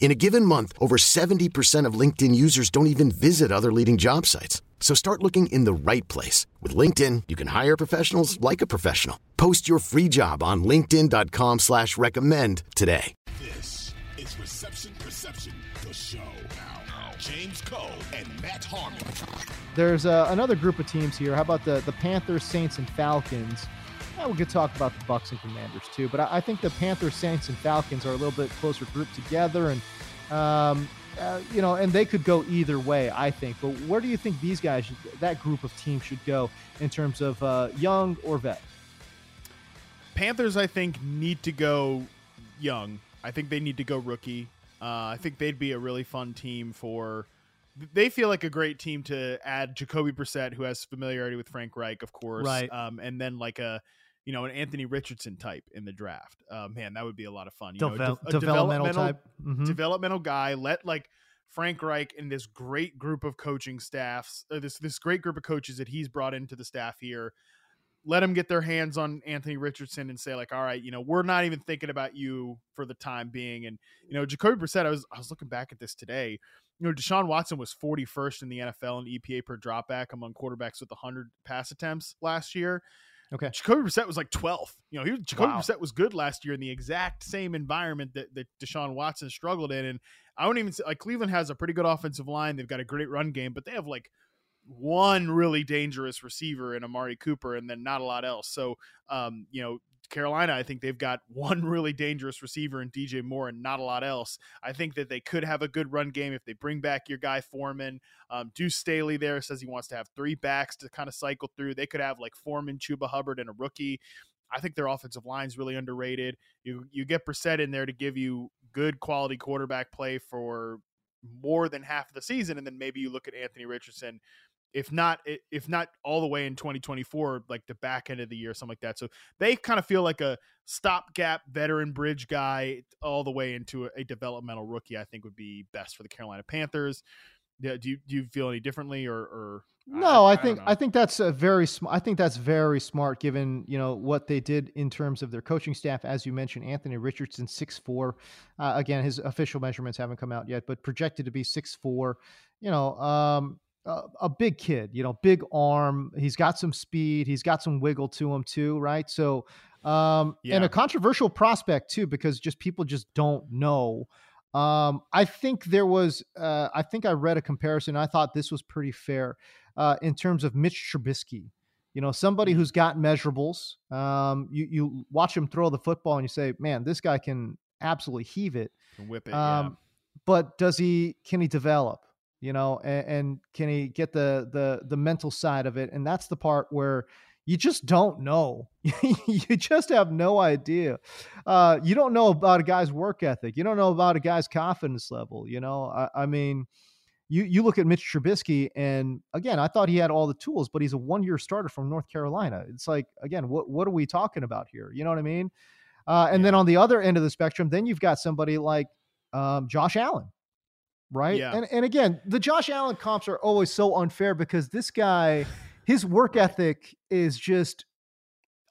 In a given month, over 70% of LinkedIn users don't even visit other leading job sites. So start looking in the right place. With LinkedIn, you can hire professionals like a professional. Post your free job on linkedin.com slash recommend today. This is Reception Perception, the show. Now, James Koh and Matt Harmon. There's uh, another group of teams here. How about the, the Panthers, Saints, and Falcons? Yeah, we could talk about the Bucks and Commanders too, but I, I, think the Panthers, Saints, and Falcons are a little bit closer grouped together, and um, uh, you know, and they could go either way. I think. But where do you think these guys, should, that group of teams, should go in terms of uh, young or vet? Panthers, I think, need to go young. I think they need to go rookie. Uh, I think they'd be a really fun team for. They feel like a great team to add Jacoby Brissett, who has familiarity with Frank Reich, of course, right? Um, and then like a you know, an Anthony Richardson type in the draft. Uh, man, that would be a lot of fun. You Devel- know, de- a developmental, developmental type, mm-hmm. developmental guy. Let like Frank Reich and this great group of coaching staffs, uh, this this great group of coaches that he's brought into the staff here. Let them get their hands on Anthony Richardson and say like, all right, you know, we're not even thinking about you for the time being. And you know, Jacoby Brissett, I was I was looking back at this today. You know, Deshaun Watson was 41st in the NFL in EPA per dropback among quarterbacks with 100 pass attempts last year. Okay. Jacoby Brissett was like 12th. You know, he Jacoby wow. Brissett was good last year in the exact same environment that, that Deshaun Watson struggled in. And I don't even say, like Cleveland has a pretty good offensive line. They've got a great run game, but they have like one really dangerous receiver in Amari Cooper and then not a lot else. So, um, you know, Carolina, I think they've got one really dangerous receiver in DJ Moore and not a lot else. I think that they could have a good run game if they bring back your guy Foreman. Um, Deuce Staley there says he wants to have three backs to kind of cycle through. They could have like Foreman, Chuba Hubbard, and a rookie. I think their offensive line is really underrated. You you get Brissett in there to give you good quality quarterback play for more than half of the season, and then maybe you look at Anthony Richardson if not if not all the way in 2024 like the back end of the year something like that. So they kind of feel like a stopgap veteran bridge guy all the way into a, a, developmental rookie i think would be best for the carolina panthers. Yeah, do you do you feel any differently or, or no I, I, I think I think that's a very smart I think that's very smart given you know what they did in terms of their coaching staff. As you mentioned Anthony Richardson six four uh, again his official measurements haven't come out yet but projected to be six four you know um a, big kid, you know, big arm. He's got some speed. He's got some wiggle to him too, right? So, um, yeah. and a controversial prospect too, because just people just don't know. Um, I think there was, uh, I think I read a comparison. I thought this was pretty fair uh, in terms of Mitch Trubisky. You know, somebody who's got measurables. Um, you you watch him throw the football and you say, man, this guy can absolutely heave it, can whip it. Um, yeah. But does he? Can he develop? You know and, and, can he get the the the mental side of it and that's the part where you just don't know you just have no idea uh, you don't know about a guy's work ethic you don't know about a guy's confidence level you know i, I mean you you look at Mitch Trubisky, and again, I thought he had all the tools, but he's a one year starter from North Carolina. It's like, again, what what are we talking about here? You know what I mean? Uh, and yeah. then on the other end of the spectrum, then you've got somebody like um, Josh Allen, right? Yeah. And and again, the Josh Allen comps are always so unfair because this guy, his work ethic is just,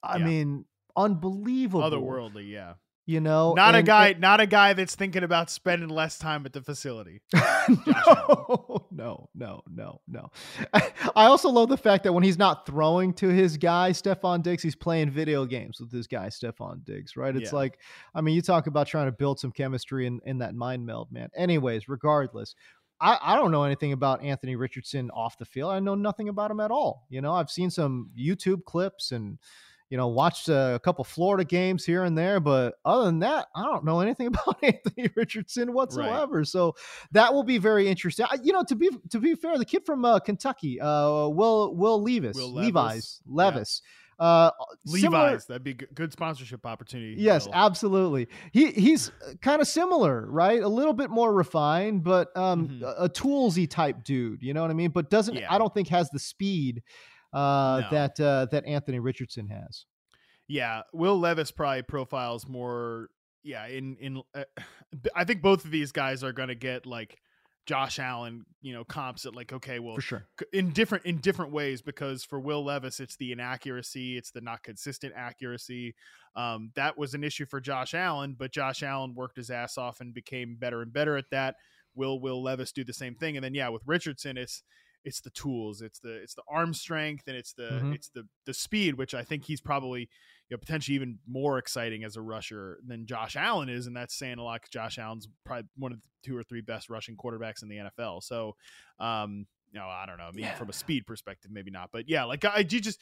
I yeah. mean, unbelievable. Otherworldly, yeah. You know, not a guy, and, not a guy that's thinking about spending less time at the facility. no, no, no, no, no. I also love the fact that when he's not throwing to his guy Stefon Diggs, he's playing video games with his guy Stefon Diggs. Right? It's yeah. like, I mean, you talk about trying to build some chemistry in in that mind meld, man. Anyways, regardless, I, I don't know anything about Anthony Richardson off the field. I know nothing about him at all. You know, I've seen some YouTube clips and you know, watched a couple Florida games here and there, but other than that, I don't know anything about Anthony Richardson whatsoever. Right. So that will be very interesting. I, you know, to be to be fair, the kid from uh, Kentucky, uh, Will Will Levis, Will Levis. Levi's Levis. Yeah. Uh, Levi's, similar, that'd be good sponsorship opportunity. Yes, Will. absolutely. He he's uh, kind of similar, right? A little bit more refined, but um, mm-hmm. a, a toolsy type dude. You know what I mean? But doesn't yeah. I don't think has the speed uh, no. that uh, that Anthony Richardson has. Yeah, Will Levis probably profiles more. Yeah, in in uh, I think both of these guys are going to get like Josh Allen, you know, comps it like okay, well, for sure, in different in different ways because for Will Levis, it's the inaccuracy, it's the not consistent accuracy. Um, that was an issue for Josh Allen, but Josh Allen worked his ass off and became better and better at that. Will Will Levis do the same thing? And then yeah, with Richardson, it's it's the tools, it's the it's the arm strength, and it's the mm-hmm. it's the the speed, which I think he's probably you know potentially even more exciting as a rusher than Josh Allen is, and that's saying a lot. Josh Allen's probably one of the two or three best rushing quarterbacks in the NFL. So, um, you know, I don't know. I mean, yeah. from a speed perspective, maybe not, but yeah, like I you just.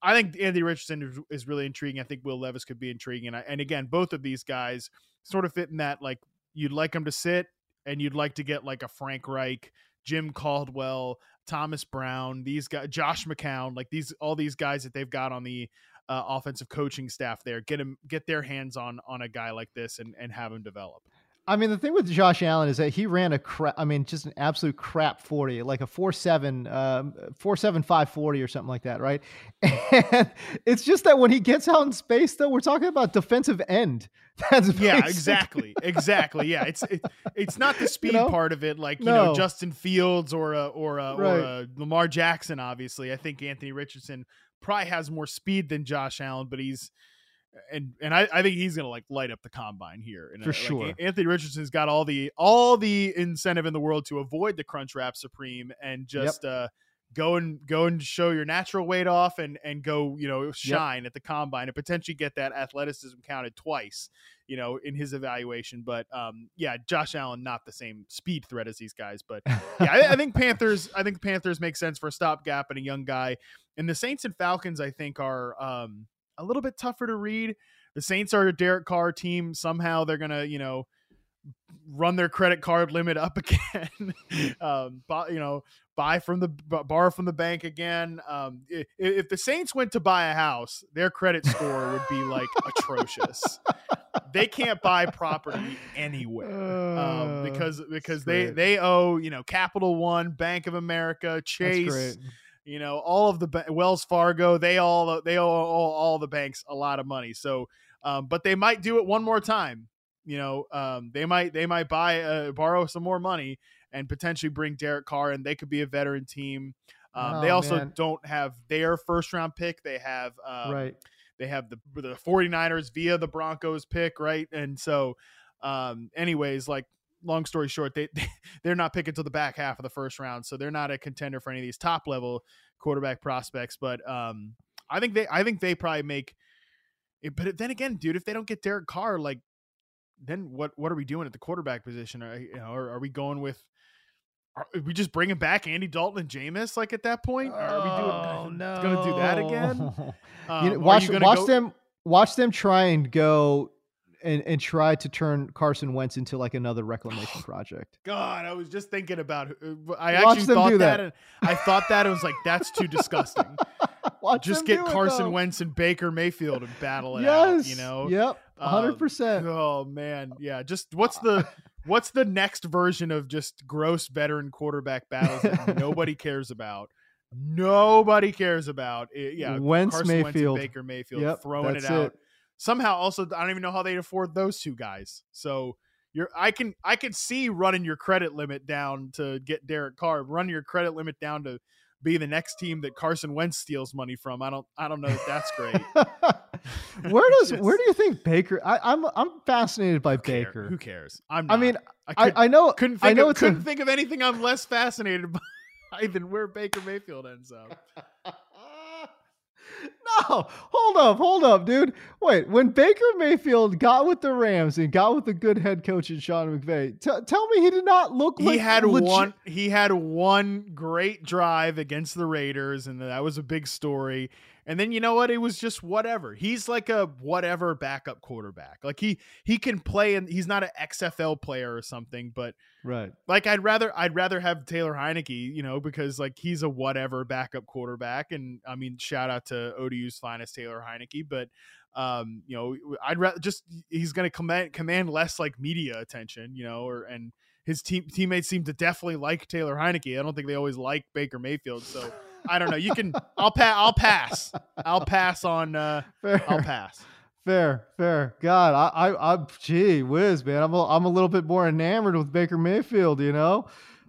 I think Andy Richardson is, is really intriguing. I think Will Levis could be intriguing, and I, and again, both of these guys sort of fit in that like you'd like them to sit, and you'd like to get like a Frank Reich, Jim Caldwell, Thomas Brown, these guys, Josh McCown, like these, all these guys that they've got on the uh, offensive coaching staff there, get them, get their hands on on a guy like this and and have him develop. I mean, the thing with Josh Allen is that he ran a crap. I mean, just an absolute crap forty, like a four seven, um, four seven five forty or something like that, right? And it's just that when he gets out in space, though, we're talking about defensive end. That's yeah, exactly, exactly. Yeah, it's it, it's not the speed you know? part of it, like you no. know Justin Fields or a, or a, right. or a Lamar Jackson. Obviously, I think Anthony Richardson probably has more speed than Josh Allen, but he's and and I, I think he's gonna like light up the combine here. And For sure, Anthony Richardson's got all the all the incentive in the world to avoid the crunch wrap supreme and just yep. uh, go and go and show your natural weight off and and go you know shine yep. at the combine and potentially get that athleticism counted twice you know in his evaluation but um yeah josh allen not the same speed threat as these guys but yeah I, I, think panthers i think panthers make sense for a stopgap and a young guy and the saints and falcons i think are um a little bit tougher to read. The Saints are a Derek Carr team. Somehow they're gonna, you know, run their credit card limit up again. um, buy, you know, buy from the borrow from the bank again. Um, if, if, the Saints went to buy a house, their credit score would be like atrocious. They can't buy property anywhere um, because because they they owe you know Capital One, Bank of America, Chase you know all of the wells fargo they all they owe all, all the banks a lot of money. So um, but they might do it one more time you know um, they might they might buy uh, borrow some more money and potentially bring derek carr and they could be a veteran team. Um, oh, they also man. don't have their first round pick. They have um, right. they have the the 49ers via the broncos pick right? And so um anyways like long story short, they, they are not picking to the back half of the first round, so they're not a contender for any of these top level quarterback prospects. But um, I think they I think they probably make. It, but then again, dude, if they don't get Derek Carr, like, then what what are we doing at the quarterback position? Are you know, are, are we going with? Are we just bringing back Andy Dalton and Jameis like at that point? Are we doing oh, no. going to do that again? Um, you know, watch watch go- them watch them try and go and and try to turn Carson Wentz into like another reclamation project. God, I was just thinking about. Uh, I Watch actually thought that. that and I thought that it was like that's too disgusting. Watch just get Carson Wentz and Baker Mayfield and battle it yes. out. You know. Yep. hundred um, percent. Oh man, yeah. Just what's the what's the next version of just gross veteran quarterback battles that nobody cares about? Nobody cares about. It, yeah, Wentz Carson Mayfield, Wentz Baker Mayfield yep, throwing it out. It somehow also I don't even know how they'd afford those two guys. So you're I can I can see running your credit limit down to get Derek Carr, run your credit limit down to be the next team that Carson Wentz steals money from. I don't I don't know if that's great. where does Just, where do you think Baker? I, am I'm, I'm fascinated by who Baker. Care? Who cares? I'm. Not. I mean, I, could, I, I know couldn't think I know of, couldn't a, think of anything I'm less fascinated by than where Baker Mayfield ends up. No, hold up, hold up, dude. Wait, when Baker Mayfield got with the Rams and got with the good head coach in Sean McVay, t- tell me he did not look. He like had legit- one. He had one great drive against the Raiders, and that was a big story. And then you know what? It was just whatever. He's like a whatever backup quarterback. Like he he can play, and he's not an XFL player or something, but Right. like I'd rather I'd rather have Taylor Heinicke, you know, because like he's a whatever backup quarterback, and I mean, shout out to ODU's finest Taylor Heinicke, but um, you know, I'd rather just he's going to command command less like media attention, you know, or and his team teammates seem to definitely like Taylor Heinicke. I don't think they always like Baker Mayfield, so I don't know. You can I'll pass I'll pass I'll pass on uh Fair. I'll pass. Fair, fair. God, I, I, I, gee whiz, man. I'm, a, I'm a little bit more enamored with Baker Mayfield, you know,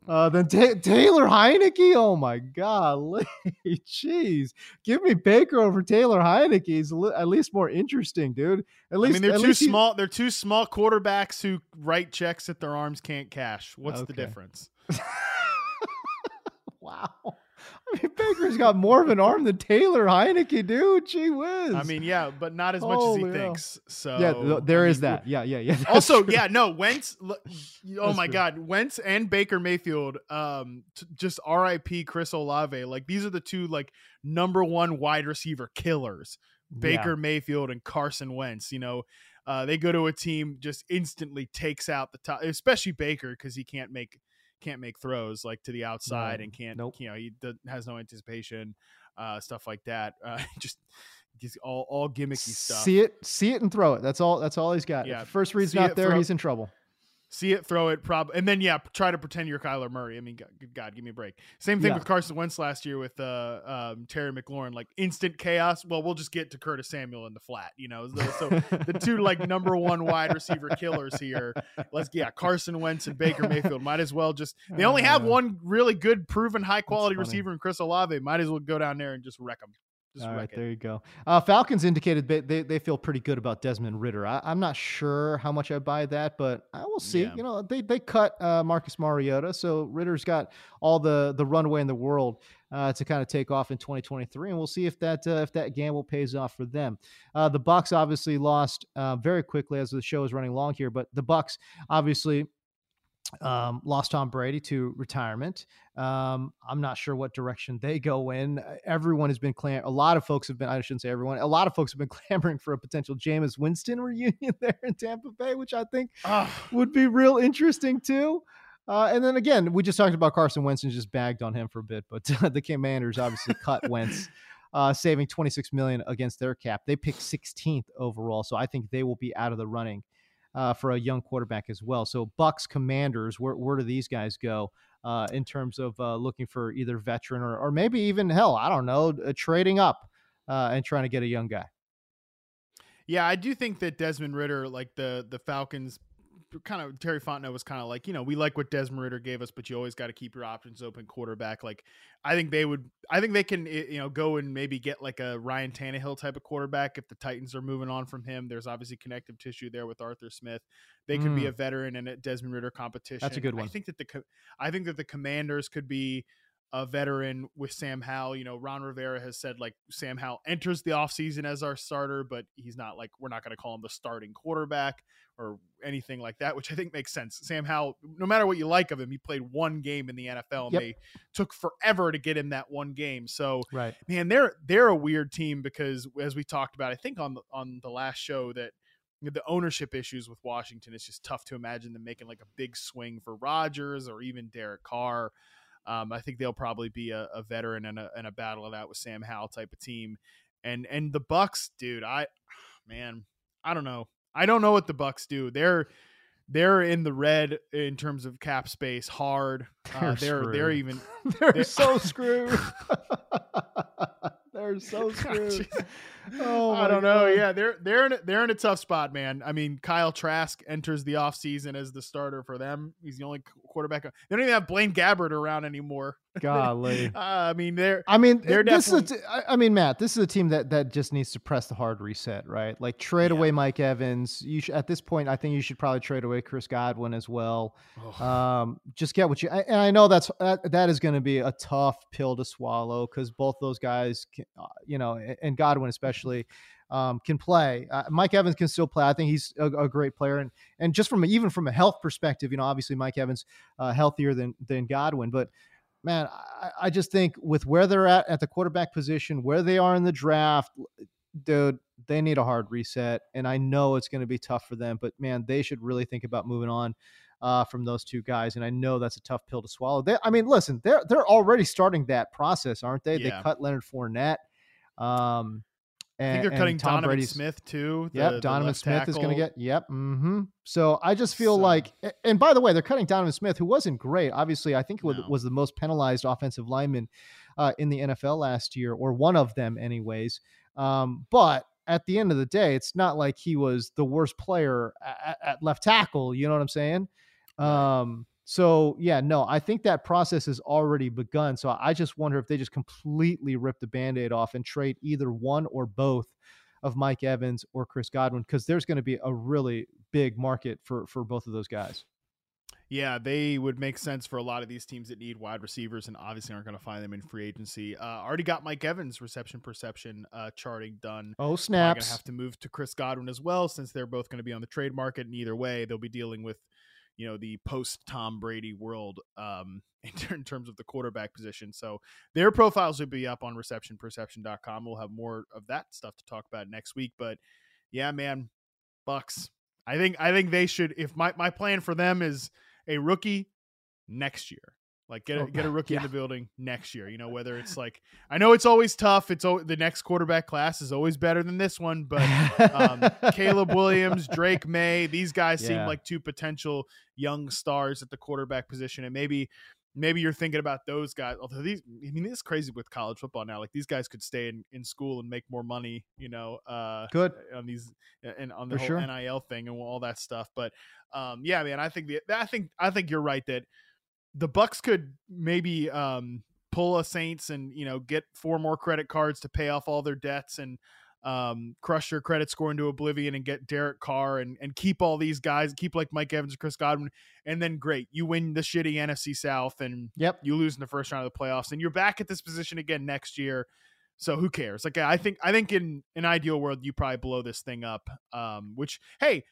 uh, than Ta- Taylor Heinicke. Oh my God, jeez, give me Baker over Taylor Heinicke. He's li- at least more interesting, dude. At least, I mean, they're too he- small. They're two small quarterbacks who write checks that their arms can't cash. What's the difference? I mean, Baker's got more of an arm than Taylor Heinicke, dude. Gee whiz. I mean, yeah, but not as much as he hell. thinks. So yeah, th- there I is that. Yeah, yeah, yeah. Also, true. yeah, no, Wentz. Oh That's my true. God, Wentz and Baker Mayfield. Um, t- just R.I.P. Chris Olave. Like these are the two like number one wide receiver killers. Baker Mayfield and Carson Wentz. You know, uh, they go to a team just instantly takes out the top, especially Baker because he can't make can't make throws like to the outside No. and can't. Nope. You know, he does, has no anticipation, uh, stuff like that. Uh, just just all all gimmicky stuff. See it, see it, and throw it. That's all. That's all he's got. Yeah, first read's see not it, there, throw- he's in trouble. See it, throw it, prob, and then yeah, try to pretend you're Kyler Murray. I mean, God, God, give me a break. Same thing Yeah. with Carson Wentz last year with uh, um, Terry McLaurin, like instant chaos. Well, we'll just get to Curtis Samuel in the flat, you know. So, so the two like number one wide receiver killers here. Let's yeah, Carson Wentz and Baker Mayfield might as well just. They only have Uh, one really good, proven, high quality receiver in Chris Olave. Might as well go down there and just wreck them. Just All right, there you go. Uh, Falcons indicated they, they, they feel pretty good about Desmond Ridder. I, I'm not sure how much I buy that, but I will see. Yeah. You know, they they cut uh, Marcus Mariota, so Ridder's got all the the runway in the world uh, to kind of take off in 2023, and we'll see if that uh, if that gamble pays off for them. Uh, the Bucks obviously lost uh, very quickly as the show is running long here, but the Bucks obviously um, lost Tom Brady to retirement. Um, I'm not sure what direction they go in. Uh, Everyone has been clam. A lot of folks have been. I shouldn't say everyone. A lot of folks have been clamoring for a potential Jameis Winston reunion there in Tampa Bay, which I think Ah, would be real interesting too. Uh, and then again, we just talked about Carson Wentz and just bagged on him for a bit, but the Commanders obviously cut Wentz, uh, saving 26 million against their cap. They picked 16th overall, so I think they will be out of the running uh, for a young quarterback as well. So Bucks, Commanders, where where do these guys go uh, in terms of uh, looking for either veteran or or maybe even hell, I don't know, uh, trading up uh, and trying to get a young guy. Yeah, I do think that Desmond Ridder, like the the Falcons, kind of Terry Fontenot was kind of like, you know, we like what Desmond Ridder gave us, but you always got to keep your options open. Quarterback, like I think they would, I think they can, you know, go and maybe get like a Ryan Tannehill type of quarterback if the Titans are moving on from him. There's obviously connective tissue there with Arthur Smith. They could be Mm. a veteran and a Desmond Ridder competition. That's a good one. I think that the, I think that the Commanders could be a veteran with Sam Howell. You know, Ron Rivera has said like Sam Howell enters the offseason as our starter, but he's not like we're not going to call him the starting quarterback or anything like that, which I think makes sense. Sam Howell, no matter what you like of him, he played one game in the NFL and Yep. they took forever to get him that one game. So Right. man, they're they're a weird team because as we talked about, I think on the on the last show that the ownership issues with Washington, it's just tough to imagine them making like a big swing for Rodgers or even Derek Carr. Um, I think they'll probably be a, a veteran and a, and a battle it out with Sam Howell type of team. And and the Bucks, dude, I man, I don't know. I don't know what the Bucks do. They're they're in the red in terms of cap space, hard. Uh, They're they're they're even They're They- so screwed. They're so screwed. Oh, I don't know. God. Yeah, they're they're in a, they're in a tough spot, man. I mean, Kyle Trask enters the offseason as the starter for them. He's the only quarterback. They don't even have Blaine Gabbert around anymore. Golly. Uh, I mean, they're I mean, They're this is a definitely- t- I I mean, Matt, this is a team that that just needs to press the hard reset, right? Like trade Yeah. away Mike Evans. You should, at this point, I think you should probably trade away Chris Godwin as well. Um, just get what you. And I know that's that, that is going to be a tough pill to swallow because both those guys, can, uh, you know, and Godwin especially. Um, can play. Uh, Mike Evans can still play. I think he's a, a great player, and and just from a, even from a health perspective, you know, obviously Mike Evans uh, healthier than than Godwin, but man, I, I just think with where they're at at the quarterback position, where they are in the draft, dude, they need a hard reset. And I know it's going to be tough for them, but man, they should really think about moving on uh, from those two guys. And I know that's a tough pill to swallow. They, I mean, listen, they're they're already starting that process, aren't they? Yeah. They cut Leonard Fournette. Um, I think they're cutting Tom Donovan Brady's, Smith too. the- Yep, Donovan Smith is going to get. Yep. hmm So I just feel So- like, and by the way, they're cutting Donovan Smith, who wasn't great. Obviously, I think was, No. was the most penalized offensive lineman uh, in the NFL last year, or one of them, anyways. Um, but at the end of the day, it's not like he was the worst player at, at left tackle. You know what I'm saying? Um, so yeah, no, I think that process has already begun. So I just wonder if they just completely rip the band-aid off and trade either one or both of Mike Evans or Chris Godwin because there's going to be a really big market for for both of those guys. Yeah, they would make sense for a lot of these teams that need wide receivers and obviously aren't going to find them in free agency. Uh, already got Mike Evans reception perception uh, charting done. Oh snaps! gonna have to move to Chris Godwin as well, since they're both going to be on the trade market. And either way, they'll be dealing with, you know, the post Tom Brady world um, in, ter- in terms of the quarterback position. So their profiles will be up on receptionperception.com. We'll have more of that stuff to talk about next week. But yeah, man, Bucks. I think I think they should. If my my plan for them is a rookie next year. Like get a, Oh, get a rookie in the building next year. You know whether it's like I know it's always tough. It's al- the next quarterback class is always better than this one, but um, Caleb Williams, Drake Maye, these guys seem like two potential young stars at the quarterback position, and maybe maybe you're thinking about those guys. Although these, I mean, it's crazy with college football now. Like these guys could stay in, in school and make more money, you know, uh, Good. on these and on the For whole sure. NIL thing and all that stuff. But um, yeah, man, I think the I think I think you're right that the Bucks could maybe um, pull a Saints and you know get four more credit cards to pay off all their debts and um, crush your credit score into oblivion and get Derek Carr and and keep all these guys, keep like Mike Evans, and Chris Godwin, and then great, you win the shitty NFC South and Yep. you lose in the first round of the playoffs, and you're back at this position again next year. So who cares? Like I think I think in an ideal world you probably blow this thing up. Um, which hey,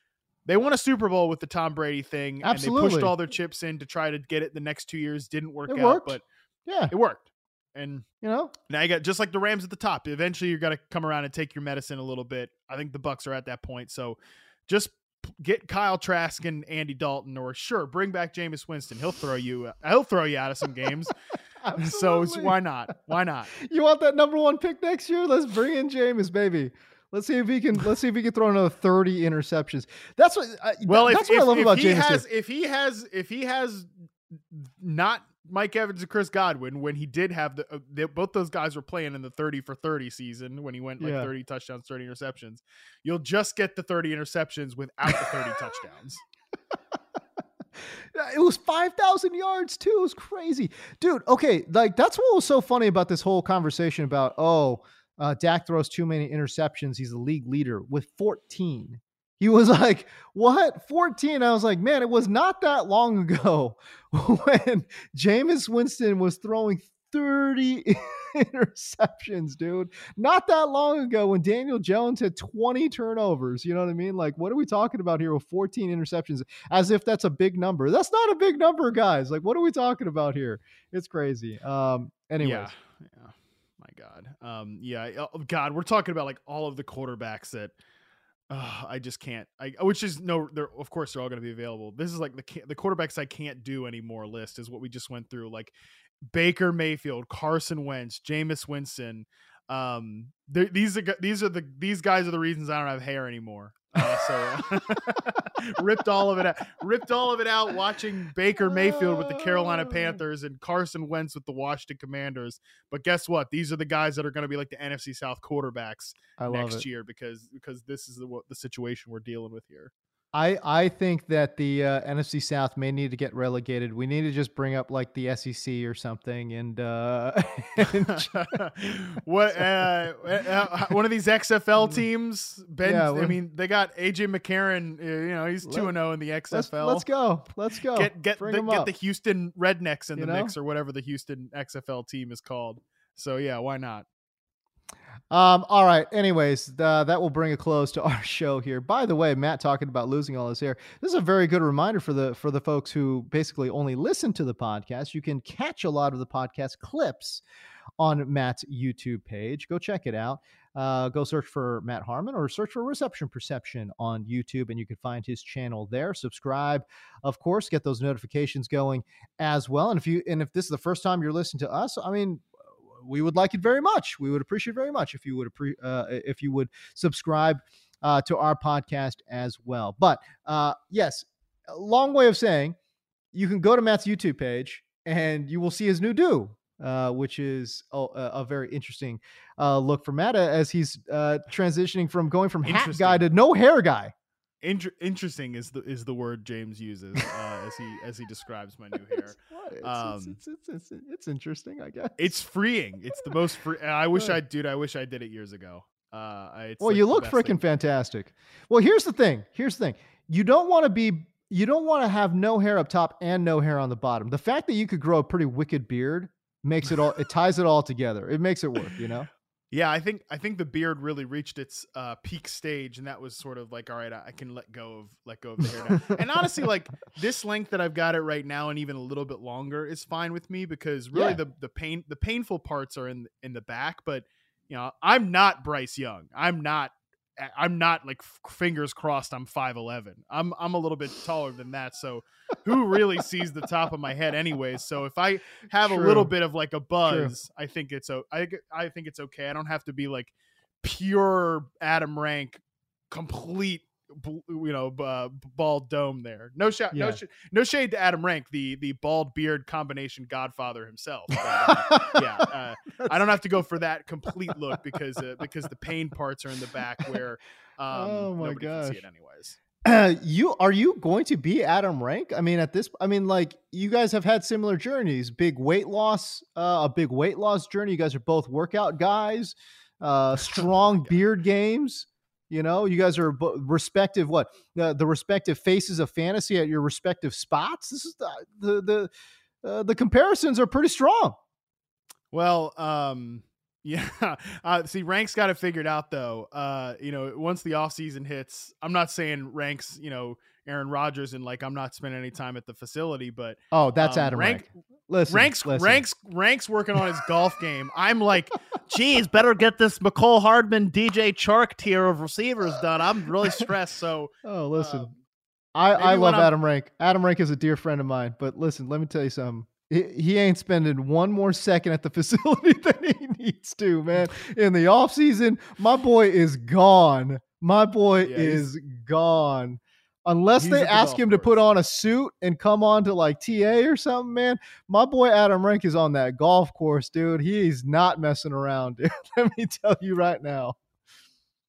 they won a Super Bowl with the Tom Brady thing, and they pushed all their chips in to try to get it the next two years. Didn't work It out, worked. but Yeah. it worked. And You know. now you got just like the Rams at the top. Eventually, you're gonna come around and take your medicine a little bit. I think the Bucks are at that point. So just get Kyle Trask and Andy Dalton, or sure, bring back Jameis Winston. He'll throw you. Uh, he'll throw you out of some games. so why not? Why not? You want that number one pick next year? Let's bring in Jameis, baby. Let's see if he can. Let's see if he can throw another thirty interceptions. That's what. Uh, Well, th- if, that's what if, I love about he has, if he has, if he has not Mike Evans and Chris Godwin, when he did have the, uh, they, both those guys were playing in the thirty for thirty season when he went like Yeah. thirty touchdowns, thirty interceptions. You'll just get the thirty interceptions without the thirty touchdowns. It was 5,000 yards too. It was crazy. Dude, okay. Like, that's what was so funny about this whole conversation about, oh, uh, Dak throws too many interceptions. He's the league leader with 14. He was like, what? 14? I was like, man, it was not that long ago when Jameis Winston was throwing 30 interceptions, dude. Not that long ago when Daniel Jones had 20 turnovers. You know what I mean? Like, what are we talking about here with 14 interceptions? as if that's a big number. That's not a big number, guys. Like, what are we talking about here? It's crazy. Um, anyways, Yeah. yeah. My God. Um, yeah. Oh, God, we're talking about like all of the quarterbacks that uh, I just can't. I which is no. They're of course they're all going to be available. This is like the the quarterbacks I can't do anymore. List is what we just went through. Like Baker Mayfield, Carson Wentz, Jameis Winston, Um, these are these are the these guys are the reasons I don't have hair anymore. Uh, so ripped all of it out. Ripped all of it out watching Baker Mayfield with the Carolina oh. Panthers and Carson Wentz with the Washington Commanders. But guess what? These are the guys that are going to be like the NFC South quarterbacks next it. year because because this is the the situation we're dealing with here. I I think that the uh, NFC South may need to get relegated. We need to just bring up like the SEC or something, and, uh, what uh, uh, one of these XFL teams? Ben, yeah, I mean, they got AJ McCarron. You know, he's two and zero oh in the XFL. Let's, let's, go. Let's go. Get get the, get the Houston Rednecks in you the know? mix or whatever the Houston XFL team is called. So yeah, why not? Um, all right. Anyways, that will bring a close to our show here. By the way, Matt talking about losing all his hair. This is a very good reminder for the for the folks who basically only listen to the podcast. You can catch a lot of the podcast clips on Matt's YouTube page. Go check it out. Uh, go search for Matt Harmon or search for Reception Perception on YouTube, and you can find his channel there. Subscribe, of course, get those notifications going as well. And if you and if this is the first time you're listening to us, I mean, we would like it very much. We would appreciate very much if you would uh, if you would subscribe uh, to our podcast as well. But uh, yes, a long way of saying you can go to Matt's YouTube page and you will see his new do. Uh, which is a, a very interesting uh, look for Matt as he's uh, transitioning from going from hat guy to no hair guy. Inter- interesting is the is the word James uses uh, as he as he describes my new hair. It's, um, it's, it's, it's, it's, interesting, I guess. It's freeing. It's the most free. I wish I dude. I wish I did it years ago. Uh, well, like you look freaking fantastic. Well, here's the thing. Here's the thing. You don't want to be. You don't want to have no hair up top and no hair on the bottom. The fact that you could grow a pretty wicked beard makes it all. it ties it all together. It makes it work. You know. Yeah, I think I think the beard really reached its uh, peak stage, and that was sort of like, all right, I, can let go of let go of the hair now. and honestly, like this length that I've got it right now, and even a little bit longer, is fine with me because really yeah. the the pain the painful parts are in in the back. But you know, I'm not Bryce Young. I'm not I'm not like fingers crossed. I'm five eleven. I'm I'm a little bit taller than that. So who really sees the top of my head, anyways? So if I have True. a little bit of like a buzz, True. I think it's I I think it's okay. I don't have to be like pure Adam Rank, complete you know uh, bald dome there. No shot, yeah. no sh- no shade to Adam Rank, the the bald beard combination Godfather himself. But, uh, yeah, uh, I don't have to go for that complete look because uh, because the pain parts are in the back where um, oh my gosh. see it anyways. you are you going to be Adam Rank? I mean, at this, I mean, like you guys have had similar journeys, big weight loss, uh, a big weight loss journey. You guys are both workout guys, uh, strong beard games. You know, you guys are respective what the the respective faces of fantasy at your respective spots. This is the the the, uh, the comparisons are pretty strong. Well, um, yeah. Uh, see, Rank's got it figured out though. Uh, you know, once the off season hits, I'm not saying Rank's, you know, Aaron Rodgers and like I'm not spending any time at the facility, but oh, that's um, Adam Rank. Rank. Listen, ranks listen. ranks ranks working on his golf game. I'm like, geez, better get this Mecole Hardman, DJ Chark tier of receivers done. I'm really stressed. So, oh, listen, um, I I love Adam Rank. Adam Rank is a dear friend of mine. But listen, let me tell you something. He, he ain't spending one more second at the facility than he needs to, man. In the off season, my boy is gone. My boy yeah, is gone unless He's they ask him course. to put on a suit and come on to like TA or something, man. My boy Adam Rank is on that golf course, dude. He's not messing around, dude. Let me tell you right now.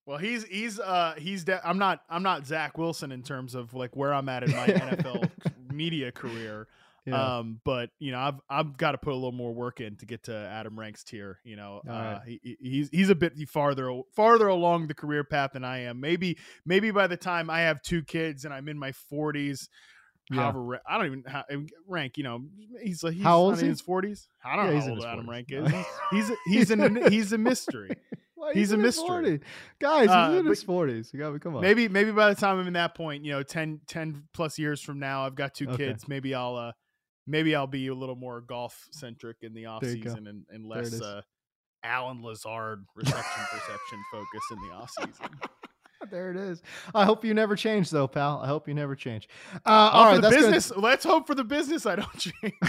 Well, he's he's uh he's de- I'm not I'm not Zach Wilson in terms of like where I'm at in my NFL media career. Yeah. Um, but you know, I've I've got to put a little more work in to get to Adam Rank's tier. You know, uh, right. he, he's he's a bit farther farther along the career path than I am. Maybe maybe by the time I have two kids and I'm in my 40s, yeah. however I don't even how, rank. You know, he's like he's how old is he? in his 40s. I don't yeah, know how old Adam 40s. Rank is. he's he's an he's a mystery. He's, he's a mystery, guys. He's uh, in his forties. You got me. Come on. Maybe, maybe by the time I'm in that point, you know, 10, 10 plus years from now, I've got two okay. kids. Maybe I'll, uh, maybe I'll be a little more golf centric in the off season and, and less uh, Allen Lazard reception perception focus in the off season. there it is. I hope you never change, though, pal. I hope you never change. Uh, all right, the business. Good. Let's hope for the business I don't change.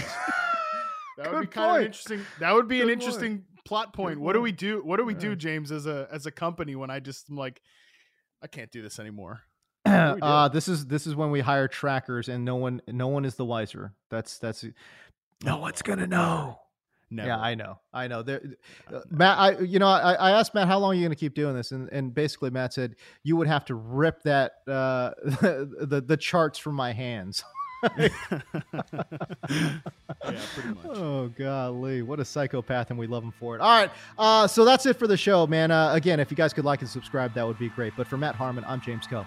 that would be kind point. of interesting. That would be good an interesting point. plot point. What do we do? What do we do, James, as a as a company when I just am like, I can't do this anymore. Uh, this is this is when we hire trackers and no one no one is the wiser. That's that's no one's gonna know. Never. Yeah, I know, I know. There, uh, Matt, I you know, I, I asked Matt how long are you going to keep doing this, and and basically Matt said you would have to rip that uh, the the charts from my hands. yeah, pretty much. Oh golly, what a psychopath, and we love him for it. All right, uh, so that's it for the show, man. Uh, again, if you guys could like and subscribe, that would be great. But for Matt Harmon, I'm James Koh.